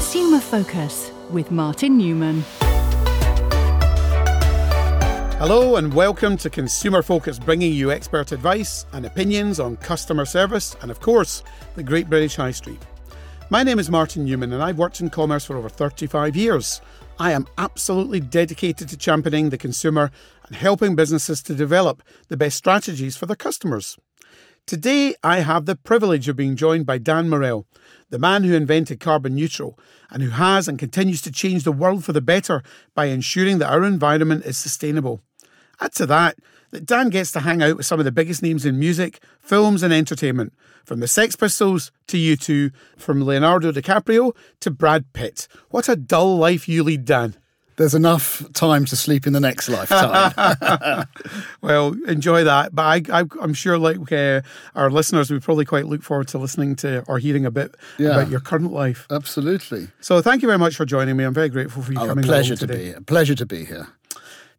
Consumer Focus with Martin Newman. Hello and welcome to Consumer Focus, bringing you expert advice and opinions on customer service and, of course, the Great British High Street. My name is Martin Newman and I've worked in commerce for over 35 years. I am absolutely dedicated to championing the consumer and helping businesses to develop the best strategies for their customers. Today, I have the privilege of being joined by Dan Morrell, the man who invented carbon neutral and who has and continues to change the world for the better by ensuring that our environment is sustainable. Add to that that Dan gets to hang out with some of the biggest names in music, films, and entertainment, from the Sex Pistols to U2, from Leonardo DiCaprio to Brad Pitt. What a dull life you lead, Dan there's enough time to sleep in the next lifetime. well, enjoy that. But I, am sure, like uh, our listeners, we probably quite look forward to listening to or hearing a bit yeah, about your current life. Absolutely. So, thank you very much for joining me. I'm very grateful for you oh, coming. A pleasure to be. A pleasure to be here.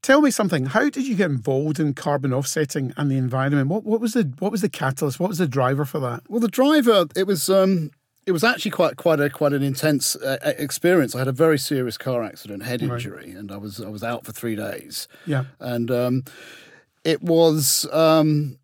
Tell me something. How did you get involved in carbon offsetting and the environment? What, what was the what was the catalyst? What was the driver for that? Well, the driver it was um, it was actually quite quite a quite an intense uh, experience. I had a very serious car accident, head injury, right. and I was I was out for three days. Yeah, and um, it was um,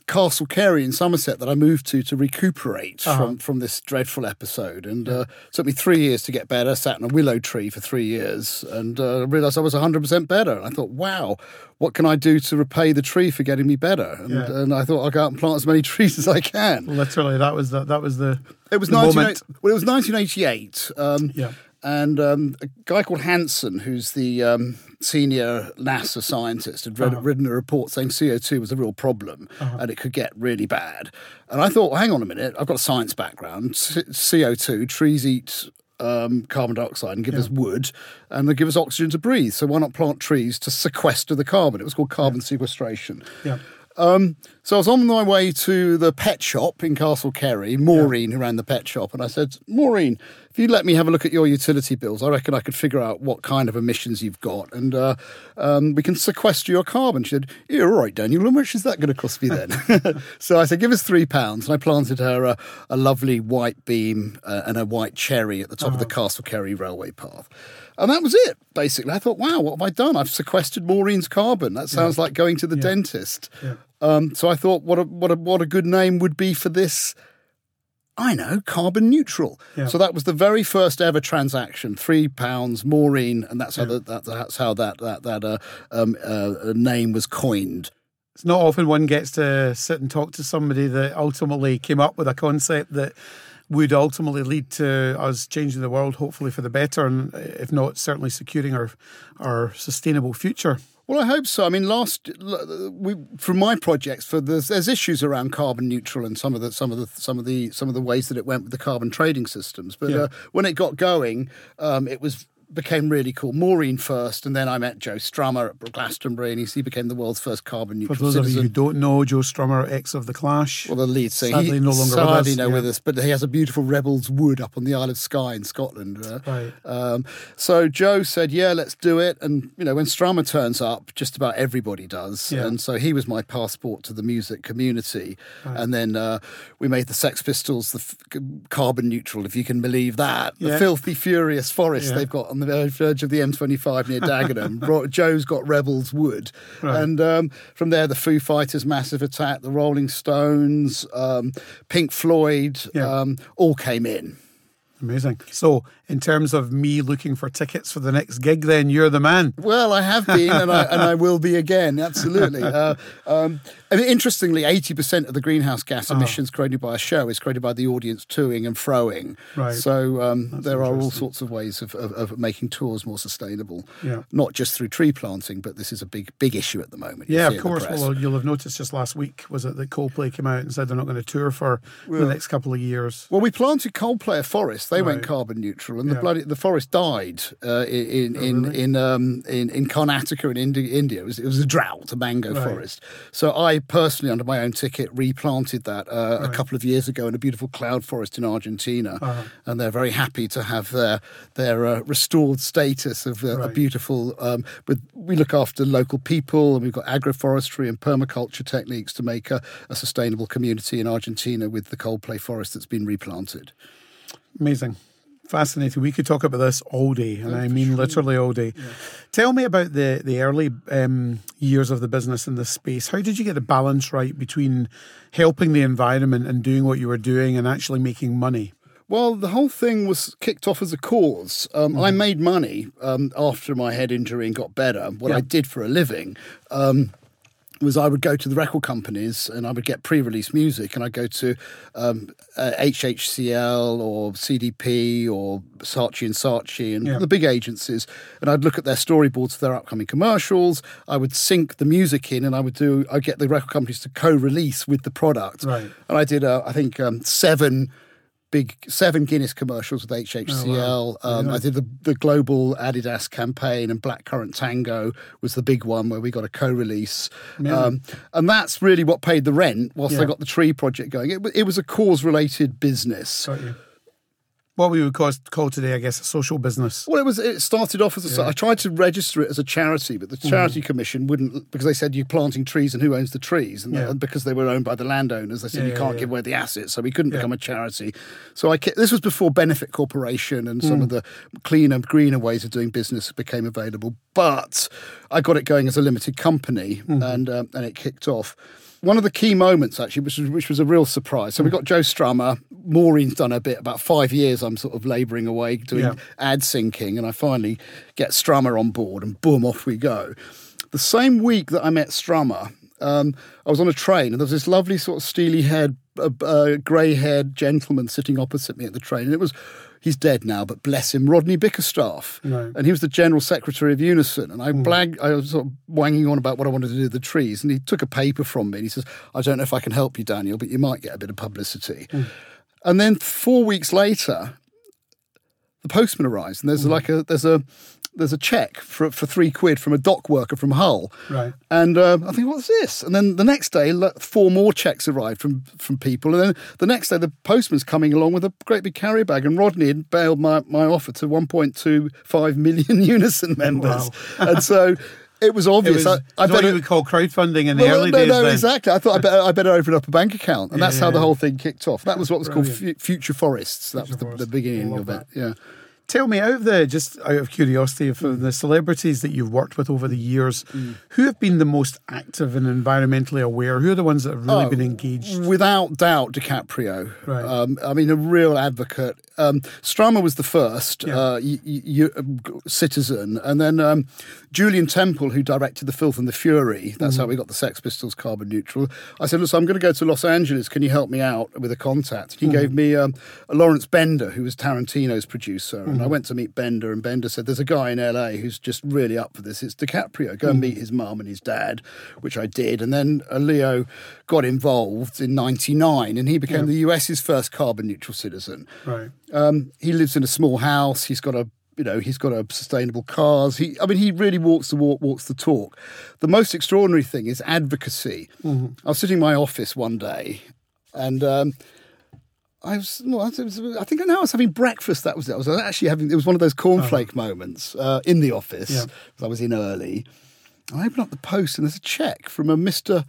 Castle Cary in Somerset that I moved to to recuperate uh-huh. from from this dreadful episode, and uh, took me three years to get better. Sat in a willow tree for three years, and uh, realised I was hundred percent better. And I thought, wow, what can I do to repay the tree for getting me better? And, yeah. and I thought I'll go out and plant as many trees as I can. Literally, that was the, that was the it was nineteen well it was nineteen eighty eight. Um, yeah and um, a guy called Hansen, who's the um, senior NASA scientist, had read, uh-huh. written a report saying CO2 was a real problem uh-huh. and it could get really bad. And I thought, well, hang on a minute, I've got a science background. C- CO2, trees eat um, carbon dioxide and give yeah. us wood, and they give us oxygen to breathe. So why not plant trees to sequester the carbon? It was called carbon yeah. sequestration. Yeah. Um, so I was on my way to the pet shop in Castle Cary, Maureen, yeah. who ran the pet shop, and I said, Maureen, if you let me have a look at your utility bills, I reckon I could figure out what kind of emissions you've got, and uh, um, we can sequester your carbon. She said, "Yeah, all right, Daniel. How much is that going to cost me then?" so I said, "Give us three pounds," and I planted her a, a lovely white beam uh, and a white cherry at the top uh-huh. of the uh-huh. Castle Cary railway path. And that was it, basically. I thought, wow, what have I done? I've sequestered Maureen's carbon. That sounds yeah. like going to the yeah. dentist. Yeah. Um, so I thought, what a, what, a, what a good name would be for this. I know, carbon neutral. So that was the very first ever transaction, three pounds, Maureen, and that's how the, that, that's how that that that uh, um, uh, name was coined. It's not often one gets to sit and talk to somebody that ultimately came up with a concept that would ultimately lead to us changing the world, hopefully for the better, and if not, certainly securing our our sustainable future. Well, I hope so. I mean, last we, from my projects, for there's, there's issues around carbon neutral and some of the some of the some of the some of the ways that it went with the carbon trading systems. But yeah. uh, when it got going, um, it was became really cool. Maureen first, and then I met Joe Strummer at Glastonbury, and he, he became the world's first carbon neutral. For those citizen. of you who don't know, Joe Strummer, ex of the Clash, well, the lead singer, sadly he, no longer sadly with us. no yeah. with us, but he has a beautiful Rebels Wood up on the Isle of Skye in Scotland. Uh, right. Um, so Joe said, "Yeah, let's do it." And you know, when Strummer turns up, just about everybody does, yeah. and so he was my passport to the music community. Right. And then uh, we made the Sex Pistols the f- carbon neutral, if you can believe that. The filthy, furious forest they've got on the verge of the M25 near Dagenham. Joe's got Rebels Wood. Right. And um, from there, the Foo Fighters, Massive Attack, the Rolling Stones, um, Pink Floyd, yeah. um, all came in. Amazing. So, in terms of me looking for tickets for the next gig, then you're the man. Well, I have been, and I and I will be again. Absolutely. Uh, um, I mean, interestingly, eighty percent of the greenhouse gas ah. emissions oh. created by a show is created by the audience toing and froing. Right. So um, there are all sorts of ways of, of, of, making tours more sustainable. Yeah. Not just through tree planting, but this is a big big issue at the moment. You yeah, of course. Well, you'll have noticed just last week was it that Coldplay came out and said they're not going to tour for well, the next couple of years. Well, we planted Coldplay a forest. They right. went carbon neutral, and yeah. the bloody the forest died uh, in oh, in really? in, um, in in Karnataka in India. India. It was it was a drought, a mango right. forest. So I personally, under my own ticket, replanted that uh, right. a couple of years ago in a beautiful cloud forest in Argentina, uh-huh. and they're very happy to have their their uh, restored status of uh, right. a beautiful. Um, but we look after local people, and we've got agroforestry and permaculture techniques to make a, a sustainable community in Argentina with the Coldplay forest that's been replanted. Amazing. Fascinating. We could talk about this all day, and I mean literally all day. Tell me about the the early um, years of the business in this space. How did you get the balance right between helping the environment and doing what you were doing and actually making money? Well, the whole thing was kicked off as a cause. Um, I made money um, after my head injury and got better. What Yeah. I did for a living um, was I would go to the record companies and I would get pre-release music, and I'd go to um, uh, HHCL or CDP or Saatchi and Saatchi and Yeah. the big agencies, and I'd look at their storyboards for their upcoming commercials. I would sync the music in, and I would do. I get the record companies to co-release with the product, Right. and I did, uh, I think, um, seven big seven Guinness commercials with HHCL. um, I did the the global Adidas campaign, and Blackcurrant Tango was the big one where we got a co-release, um, and that's really what paid the rent whilst I got the tree project going. It, it was a cause-related business. What we would call, call today, I guess, a social business. Well, it was. It started off as a. I tried to register it as a charity, but the Mm-hmm. charity commission wouldn't because they said you're planting trees and who owns the trees, and, Yeah. and because they were owned by the landowners, they said Yeah, you yeah, can't yeah. give away the assets, so we couldn't Yeah. become a charity. So I. This was before Benefit Corporation and Mm. some of the cleaner, greener ways of doing business became available. But I got it going as a limited company, Mm-hmm. and um, and it kicked off. One of the key moments, actually, which was, which was a real surprise. So we hmm. got Joe Strummer. Maureen's done a bit. About five years, I'm sort of labouring away doing Yeah. ad syncing, and I finally get Strummer on board, and boom, off we go. The same week that I met Strummer, um, I was on a train, and there was this lovely sort of steely-haired, uh, uh, grey-haired gentleman sitting opposite me at the train, and it was. He's dead now, but bless him, Rodney Bickerstaffe. Right. And he was the general secretary of Unison. And I blagged, I was sort of wanging on about what I wanted to do with the trees. And he took a paper from me and he says, I don't know if I can help you, Daniel, but you might get a bit of publicity. And then four weeks later, the postman arrives and there's like a there's a there's a check for for three quid from a dock worker from Hull. Right. And um, I think, what's this? And then the next day, four more checks arrived from from people. And then the next day, the postman's coming along with a great big carrier bag. And Rodney had bailed my, my offer to 1.25 million Unison members. Wow. And so it was It obvious. was I, I what you would call crowdfunding in the well, early no, days. no, then. exactly. I thought I better, I better open up a bank account, and that's Yeah, how the whole thing kicked off. That was what was called Brilliant. Fu- Future Forests. That was the, Forest. the beginning of love it. Yeah. Tell me, out of the just out of curiosity, for the celebrities that you've worked with over the years, Mm. who have been the most active and environmentally aware? Who are the ones that have really Oh, been engaged? Without doubt, DiCaprio. Right. Um, I mean, a real advocate. Um, was the first Yeah. uh, y- y- y- um, citizen, and then um, Julien Temple, who directed The Filth and the Fury. That's Mm-hmm. how we got the Sex Pistols carbon neutral. I said, "Look, I'm going to go to Los Angeles. Can you help me out with a contact?" He Mm-hmm. gave me um, a Lawrence Bender, who was Tarantino's producer, and Mm-hmm. I went to meet Bender, and Bender said, "There's a guy in LA who's just really up for this. It's DiCaprio. Go and Mm-hmm. meet his mum and his dad," which I did, and then uh, Leo got involved in '99, and he became the US's first carbon neutral citizen. Right. Um, he lives in a small house. He's got a you know he's got a sustainable cars. He I mean he really walks the walk, walks the talk. The most extraordinary thing is advocacy. I was sitting in my office one day, and. Um, I was, well, I was, I think I know I was having breakfast. That was it. I was actually having. It was one of those cornflake moments uh, in the office. Yeah. I was in early. I open up the post and there's a check from a Mister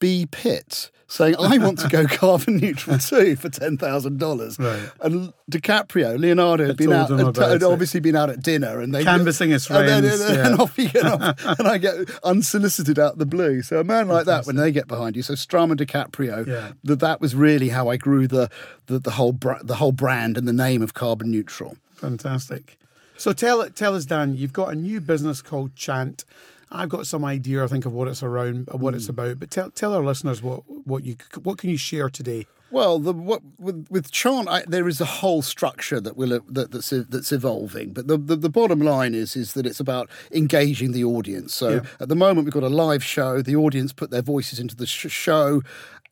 B Pitt saying, "I want to go carbon neutral too for ten thousand dollars." Right. And DiCaprio, Leonardo had been out, had, had obviously been out at dinner, and they Canvassing his and then- friends, and, yeah. and off you get off, and I get unsolicited out the blue. So a man like that, when they get behind you, so Strum and DiCaprio, Yeah. that that was really how I grew the the, the whole bra- the whole brand and the name of carbon neutral. Fantastic. So tell tell us, Dan. You've got a new business called Chant. I've got some idea, I think, of what it's around, of what it's Hmm. about. But tell tell our listeners what what you what can you share today. Well, the, what, with, with chant, I, there is a whole structure that will that, that's that's evolving. But the, the, the bottom line is is that it's about engaging the audience. So Yeah. at the moment, we've got a live show. The audience put their voices into the sh- show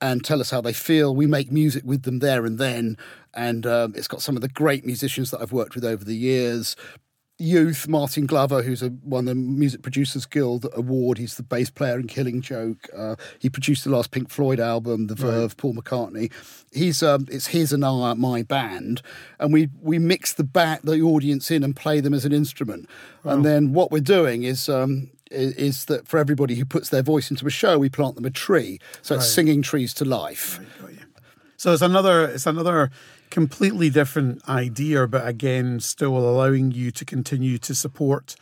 and tell us how they feel. We make music with them there and then, and um, it's got some of the great musicians that I've worked with over the years. Youth, Martin Glover, who's a, won the Music Producers Guild Award. He's the bass player in Killing Joke. Uh, he produced the last Pink Floyd album, The Verve, Paul McCartney. He's um, it's his and our, my band, and we we mix the back the audience in and play them as an instrument. And then what we're doing is. Um, is that for everybody who puts their voice into a show, we plant them a tree. So it's singing trees to life. So it's another it's another completely different idea, but again, still allowing you to continue to support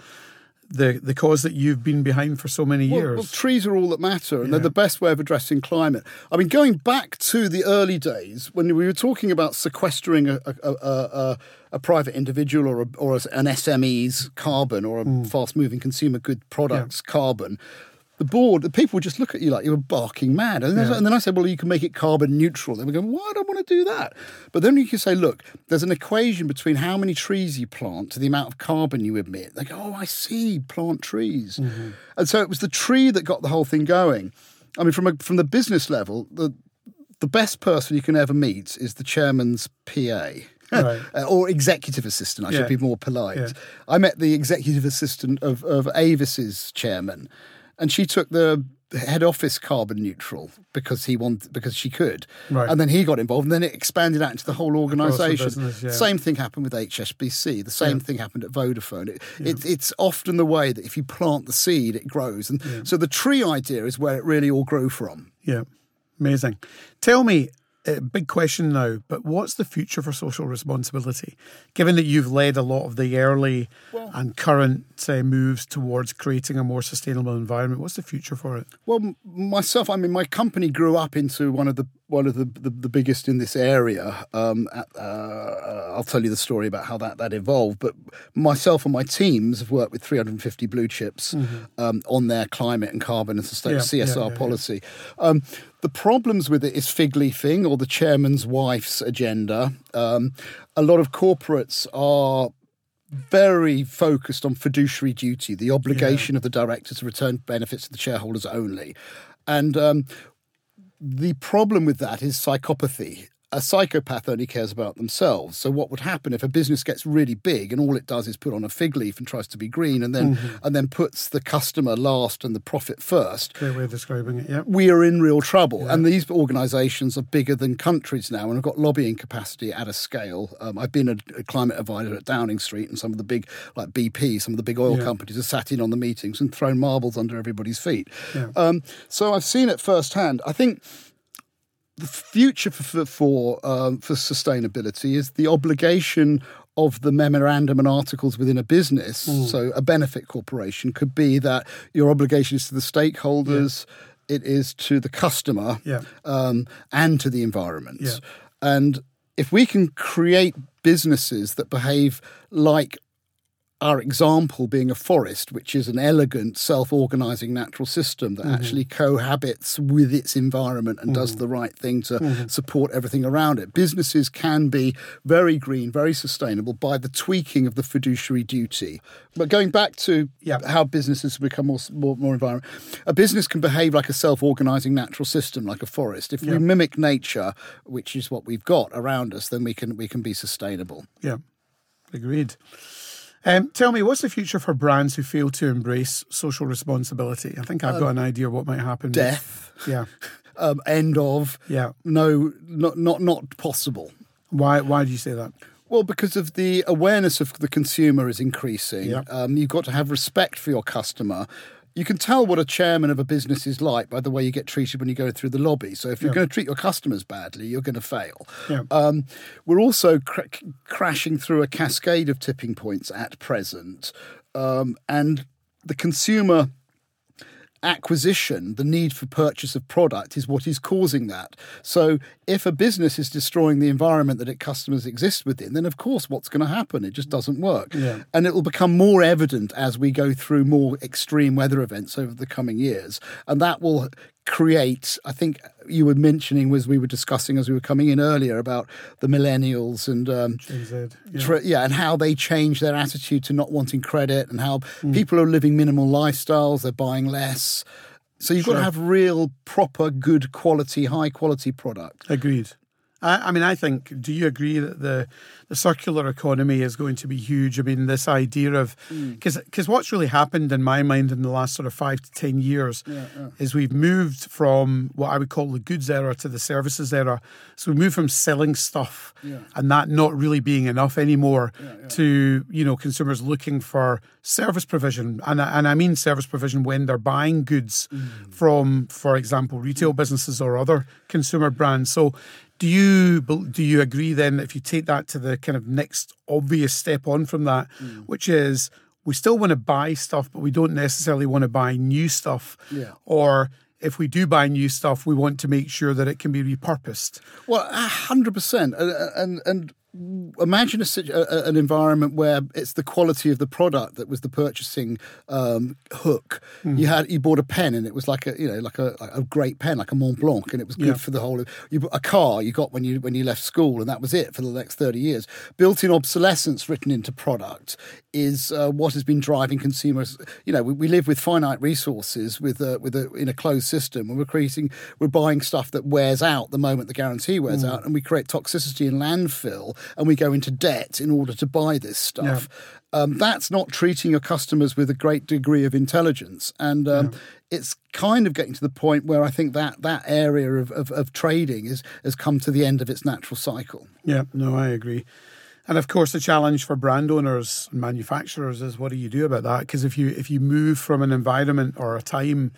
the the cause that you've been behind for so many Well, years. well, trees are all that matter, and Yeah. they're the best way of addressing climate. I mean, going back to the early days when we were talking about sequestering a, a, a, a, private individual or, a, or an SME's carbon or a Hmm. fast-moving consumer good product's carbon. The board, the people would just look at you like you were barking mad. And, then- Yeah. and then I said, well, you can make it carbon neutral. They were going, why do I want to do that? But then you can say, look, there's an equation between how many trees you plant to the amount of carbon you emit. They go, oh, I see, plant trees. And so it was the tree that got the whole thing going. I mean, from, a, from the business level, the, the best person you can ever meet is the chairman's PA. Right. Uh, or executive assistant, I Yeah. should be more polite. Yeah. I met the executive assistant of, of Avis's chairman, and she took the head office carbon neutral because he wanted because she could, Right. and then he got involved, and then it expanded out into the whole organisation. business, yeah. Same thing happened with HSBC. The same Yeah. thing happened at Vodafone. It, it, it's often the way that if you plant the seed, it grows, and so the tree idea is where it really all grew from. Yeah, amazing. Tell me, a big question now, but what's the future for social responsibility? Given that you've led a lot of the early and current uh, moves towards creating a more sustainable environment, what's the future for it? Well, myself, I mean, my company grew up into one of the one of the, the, the biggest in this area. Um, at, uh, I'll tell you the story about how that, that evolved. But myself and my teams have worked with 350 blue chips um, on their climate and carbon and sustain- Mm-hmm. Yeah, yeah, CSR yeah, yeah. policy. Um, the problems with it is fig leafing or the chairman's wife's agenda. Um, a lot of corporates are very focused on fiduciary duty, the obligation of the director to return benefits to the shareholders only. And um, the problem with that is psychopathy. A psychopath only cares about themselves. So what would happen if a business gets really big and all it does is put on a fig leaf and tries to be green and then and then puts the customer last and the profit first? Great way of describing it, yeah. we are in real trouble. And these organisations are bigger than countries now and have got lobbying capacity at a scale. Um, I've been a, a climate advisor at Downing Street, and some of the big, like BP, some of the big oil Yeah. companies have sat in on the meetings and thrown marbles under everybody's feet. Yeah. Um, so I've seen it firsthand. I think the future for for for, um, for sustainability is the obligation of the memorandum and articles within a business. So a benefit corporation could be that your obligation is to the stakeholders, it is to the customer, Yeah. um, and to the environment. Yeah. And if we can create businesses that behave like our example being a forest, which is an elegant, self organizing natural system that mm-hmm. actually cohabits with its environment and does mm-hmm. the right thing to mm-hmm. support everything around it. Businesses can be very green, very sustainable by the tweaking of the fiduciary duty. But going back to Yeah. how businesses become more, more, more environment, a business can behave like a self organizing natural system, like a forest. If Yeah. we mimic nature, which is what we've got around us, then we can, we can be sustainable. Yeah, agreed. Um, tell me, what's the future for brands who fail to embrace social responsibility? I think I've got an idea what might happen. Death. Yeah, um, end of yeah. no not not not possible Why? Why do you say that? well because of the awareness of the consumer is increasing Yeah. um, you've got to have respect for your customer you can tell what a chairman of a business is like by the way you get treated when you go through the lobby. So if you're Yeah. going to treat your customers badly, you're going to fail. Yeah. Um, we're also cra- crashing through a cascade of tipping points at present, um, and the consumer acquisition, the need for purchase of product is what is causing that. So if a business is destroying the environment that its customers exist within, then of course what's going to happen? It just doesn't work. Yeah. And it will become more evident as we go through more extreme weather events over the coming years. And that will create, I think you were mentioning as we were discussing as we were coming in earlier about the millennials and um, Z. Yeah. Tr- yeah, and how they change their attitude to not wanting credit, and how Hmm. people are living minimal lifestyles, they're buying less. So you've got to have real, proper, good quality, high quality product. Agreed. I, I mean, I think. Do you agree that the the circular economy is going to be huge? I mean, this idea of mm. because what's really happened in my mind in the last sort of five to ten years is we've moved from what I would call the goods era to the services era. So we moved from selling stuff and that not really being enough anymore to you know consumers looking for service provision, and I, and I mean service provision when they're buying goods mm. from, for example, retail mm. businesses or other consumer brands. So Do you do you agree then if you take that to the kind of next obvious step on from that, Mm. which is we still want to buy stuff, but we don't necessarily want to buy new stuff, Yeah. or if we do buy new stuff, we want to make sure that it can be repurposed. Well, a hundred percent, and and and imagine a, a, an environment where it's the quality of the product that was the purchasing um, hook. Hmm. You had you bought a pen, and it was like a you know like a, a great pen, like a Mont Blanc, and it was good Yeah. for the whole. Of, you bought a car you got when you when you left school, and that was it for the next thirty years. Built-in obsolescence written into product is uh, what has been driving consumers. You know, we, we live with finite resources with a, with a in a closed system, and we're creating we're buying stuff that wears out the moment the guarantee wears Mm. out, and we create toxicity in landfill, and we go into debt in order to buy this stuff. Um, that's not treating your customers with a great degree of intelligence, and um, it's kind of getting to the point where I think that that area of, of, of trading is has come to the end of its natural cycle. Yeah, no, I agree. And of course, the challenge for brand owners and manufacturers is what do you do about that? Because if you if you move from an environment or a time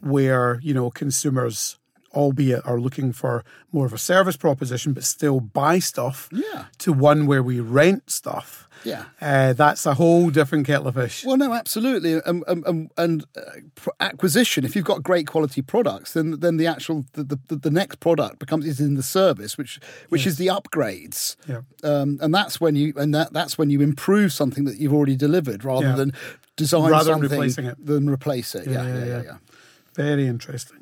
where you know consumers, albeit are looking for more of a service proposition, but still buy stuff, Yeah. to one where we rent stuff, Yeah. uh, that's a whole different kettle of fish. Well, no, absolutely, and and, and, and uh, acquisition. If you've got great quality products, then then the actual the, the, the next product becomes is in the service, which which is the upgrades. Yeah. Um, and that's when you and that that's when you improve something that you've already delivered, rather Yeah. than design Rather than replacing it. than replace it. Yeah, yeah, yeah. yeah. yeah. Very interesting.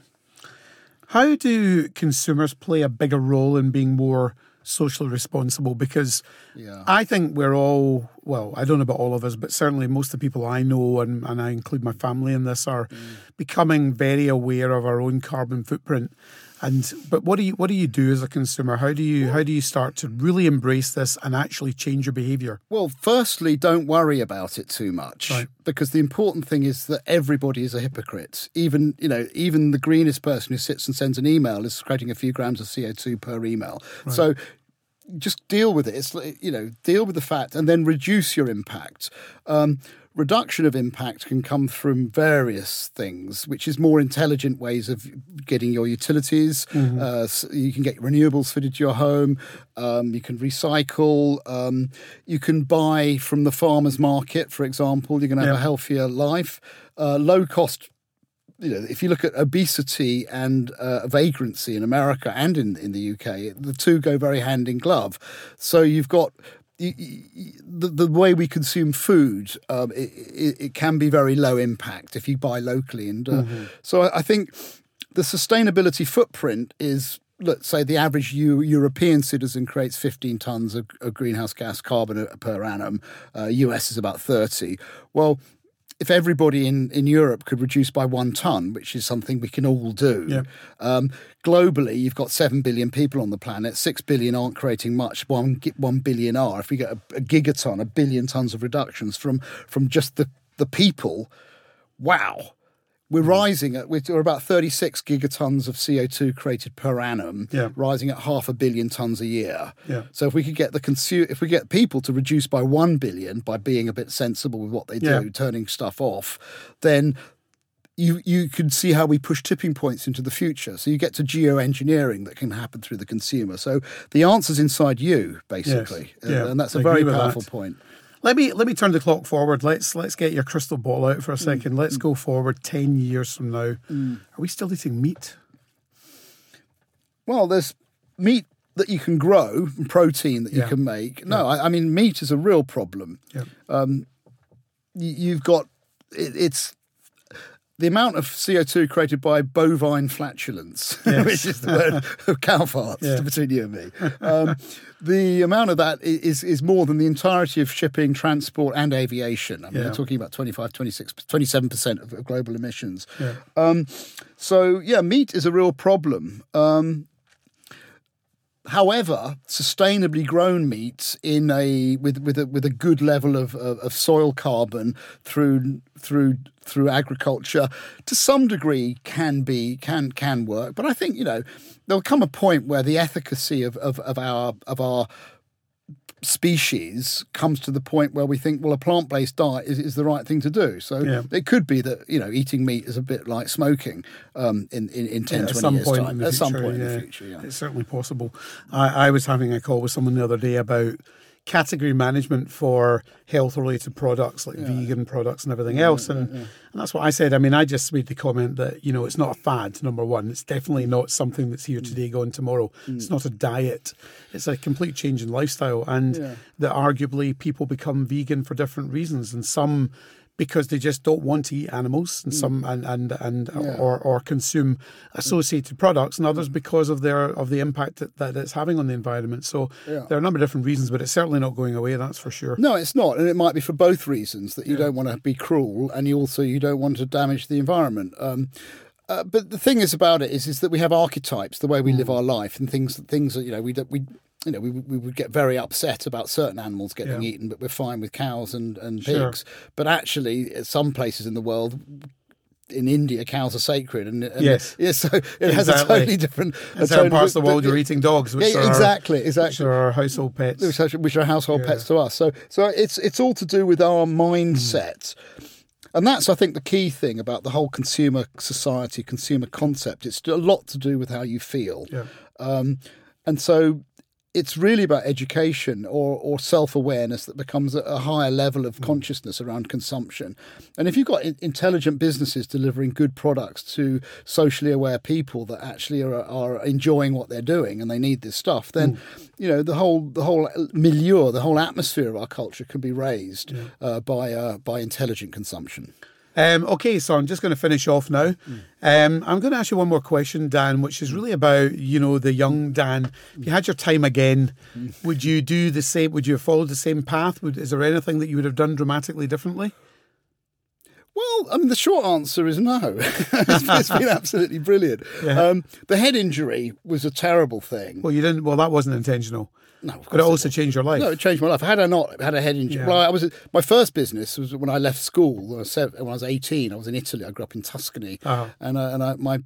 How do consumers play a bigger role in being more socially responsible? Because Yeah. I think we're all, well, I don't know about all of us, but certainly most of the people I know, and, and I include my family in this, are mm. becoming very aware of our own carbon footprint. And but what do you what do you do as a consumer? How do you how do you start to really embrace this and actually change your behaviour? Well, firstly, don't worry about it too much Right. because the important thing is that everybody is a hypocrite. Even you know, even the greenest person who sits and sends an email is creating a few grams of CO two per email. So just deal with it. It's you know, deal with the fact and then reduce your impact. Um, reduction of impact can come from various things, which is more intelligent ways of getting your utilities. Uh, s you can get renewables fitted to your home. Um, you can recycle. Um, you can buy from the farmers market, for example. You're going to have Yeah. a healthier life. Uh, low cost you know, if you look at obesity and uh, vagrancy in America and in, in the UK, the two go very hand in glove. So you've got the, the way we consume food, um, it, it, it can be very low impact if you buy locally. And uh, so I, think the sustainability footprint is. Let's say the average Eu- European citizen creates 15 tons of, of greenhouse gas carbon per annum. Uh, US is about 30. Well, if everybody in, in Europe could reduce by one ton, which is something we can all do, Yeah. um, globally you've got seven billion people on the planet. Six billion aren't creating much. One one billion are. If we get a, a gigaton, a billion tons of reductions from from just the the people, wow. We're Hmm. rising at we're about 36 gigatons of CO2 created per annum, Yeah. rising at half a billion tons a year. Yeah. So if we could get the consumer, if we get people to reduce by one billion by being a bit sensible with what they do, Yeah. turning stuff off, then you you can see how we push tipping points into the future. So you get to geoengineering that can happen through the consumer. So the answer's inside you, basically, Yes. Yeah, and that's a very powerful that. point. Let me let me turn the clock forward. Let's let's get your crystal ball out for a mm. second. Let's mm. go forward ten years from now. Mm. Are we still eating meat? Well, there's meat that you can grow, and protein that you Yeah. can make. No, I, I mean meat is a real problem. Yeah. Um, you, you've got it, it's the amount of CO2 created by bovine flatulence, Yes. which is the word of cow farts Yeah. between you and me. Um, the amount of that is, is, more than the entirety of shipping, transport, and aviation. I mean, Yeah. we're talking about 25, 26, 27% of, of global emissions. Yeah. Um, so, yeah, meat is a real problem. Um, However, sustainably grown meat in a with with a with a good level of, of, of soil carbon through through through agriculture to some degree can be can can work. But I think you know there'll come a point where the efficacy of of, of our of our species comes to the point where we think, well, a plant based diet is, is the right thing to do. So Yeah. it could be that, you know, eating meat is a bit like smoking um, in, in, in 10, at 20 some years' point time. in the At some future, point in the future, yeah. It's certainly possible. I, I was having a call with someone the other day about category management for health related products like vegan products and everything mm, else. And, mm, mm. and that's what I said. I mean I just made the comment that you know it's not a fad number one. It's definitely not something that's here today gone tomorrow. It's not a diet. It's a complete change in lifestyle. And Yeah. that arguably people become vegan for different reasons. And some because they just don't want to eat animals and some and and, and Mm. Yeah. Mm. or, or consume associated products and others because of their of the impact that, that it's having on the environment so Yeah. there are a number of different reasons but it's certainly not going away that's for sure No, it's not, and it might be for both reasons that you don't want to be cruel, and you also you don't want to damage the environment. Um, uh, but the thing is about it is is that we have archetypes, the way we Mm. live our life, and things things that you know we don't we. You know, we, we would get very upset about certain animals getting Yeah. eaten, but we're fine with cows and, and Sure. pigs. But actually, at some places in the world, in India, cows are sacred, and, and Yes. yeah, so it has a totally different. in certain parts of the world you're eating dogs which yeah, are exactly, which are our household pets which are, which are household Yeah. pets to us. So so it's it's all to do with our mindset. And that's, I think, the key thing about the whole consumer society, consumer concept. It's a lot to do with how you feel. yeah Um, and so it's really about education or, or self awareness that becomes a, a higher level of consciousness around consumption. And if you've got intelligent businesses delivering good products to socially aware people that actually are, are enjoying what they're doing and they need this stuff, then you know the whole the whole milieu, the whole atmosphere of our culture can be raised uh, by uh, by intelligent consumption. Um, okay, so I'm just going to finish off now. Um, I'm going to ask you one more question, Dan, which is really about you know the young Dan. If you had your time again, would you do the same? Would you have followed the same path? Would, is there anything that you would have done dramatically differently? Well, I mean, the short answer is no. it's, it's been absolutely brilliant. Yeah. Um, the head injury was a terrible thing. Well, you didn't. Well, that wasn't intentional, No, of but it also changed your life. No, it changed my life. Had I not had a head injury, Yeah. well, I was my first business was when I left school. When I was, seven, when I was eighteen, I was in Italy. I grew up in Tuscany, Uh-huh. and I, and I, my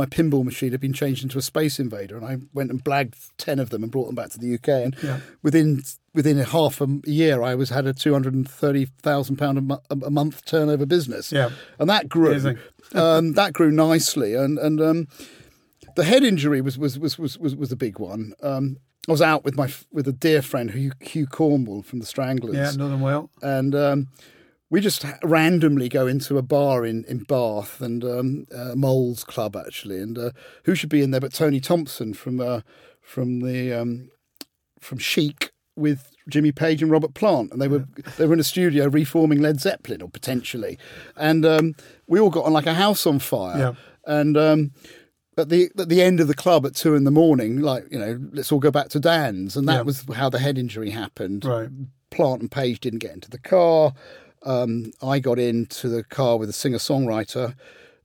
my pinball machine had been changed into a Space Invader, and I went and blagged ten of them and brought them back to the UK. And Yeah. within within a half a year, I was had a two hundred and thirty thousand pound a month turnover business. Yeah. and that grew. Um, that grew nicely, and and um, the head injury was was was was was, was a big one. Um, I was out with my with a dear friend Hugh, Hugh Cornwell from the Stranglers, Yeah, know them well. and um, we just randomly go into a bar in in Bath and um, uh, Moles Club actually, and uh, who should be in there but Tony Thompson from uh, from the um, from Chic with Jimmy Page and Robert Plant, and they were they were in a studio reforming Led Zeppelin or potentially, and um, we all got on like a house on fire, Yeah. and. Um, at the at the end of the club at two in the morning, like you know, let's all go back to Dan's, and that Yeah. was how the head injury happened. Right. Plant and Page didn't get into the car. Um, I got into the car with a singer songwriter,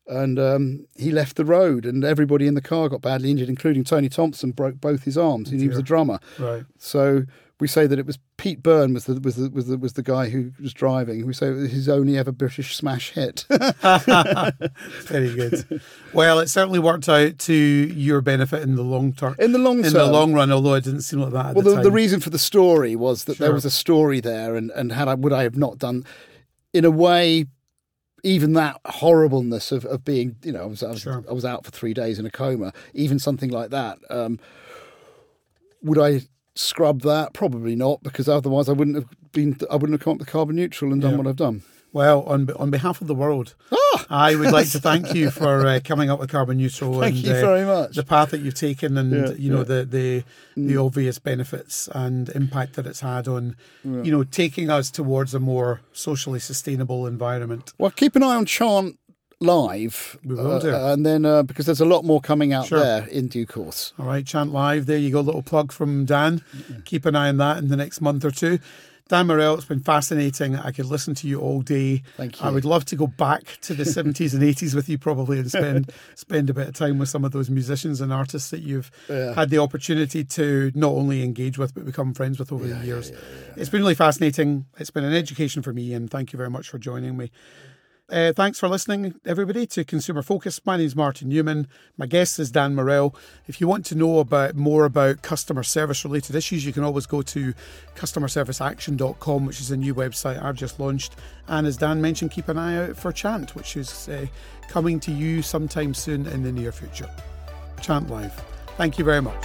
and um, he left the road, and everybody in the car got badly injured, including Tony Thompson, broke both his arms, and he was a drummer. Right. So we say that it was Pete Byrne was the was the was the, was the guy who was driving. We say it was his only ever British smash hit. Very good. well, it certainly worked out to your benefit in the long term. In the long in the long run, although it didn't seem like that at well, the, the, the reason for the story was that there was a story there, and, and had I would I have not done, in a way, even that horribleness of, of being, you know, I was I was, Sure. I was out for three days in a coma, even something like that. Um, would I scrub that? Probably not, because otherwise I wouldn't have been. I wouldn't have come up with carbon neutral and done Yeah. what I've done. Well, on on behalf of the world, I would like to thank you for uh, coming up with carbon neutral. Thank and, you uh, very much. The path that you've taken, and Yeah, you know yeah. the the the obvious benefits and impact that it's had on, you know, taking us towards a more socially sustainable environment. Well, keep an eye on Chant live, We will uh, do. and then uh, because there's a lot more coming out Sure. there in due course. All right, Chant Live. There you go. Little plug from Dan. Keep an eye on that in the next month or two. Dan Morrell, it's been fascinating. I could listen to you all day. Thank you. I would love to go back to the 70s and 80s with you probably and spend spend a bit of time with some of those musicians and artists that you've Yeah. had the opportunity to not only engage with but become friends with over the years. It's been really fascinating. It's been an education for me and thank you very much for joining me. Uh, thanks for listening, everybody, to Consumer Focus. My name is Martin Newman. My guest is Dan Morrell. If you want to know about more about customer service related issues, you can always go to customerserviceaction.com, which is a new website I've just launched. And as Dan mentioned, keep an eye out for Chant, which is uh, coming to you sometime soon in the near future. Chant Live. Thank you very much.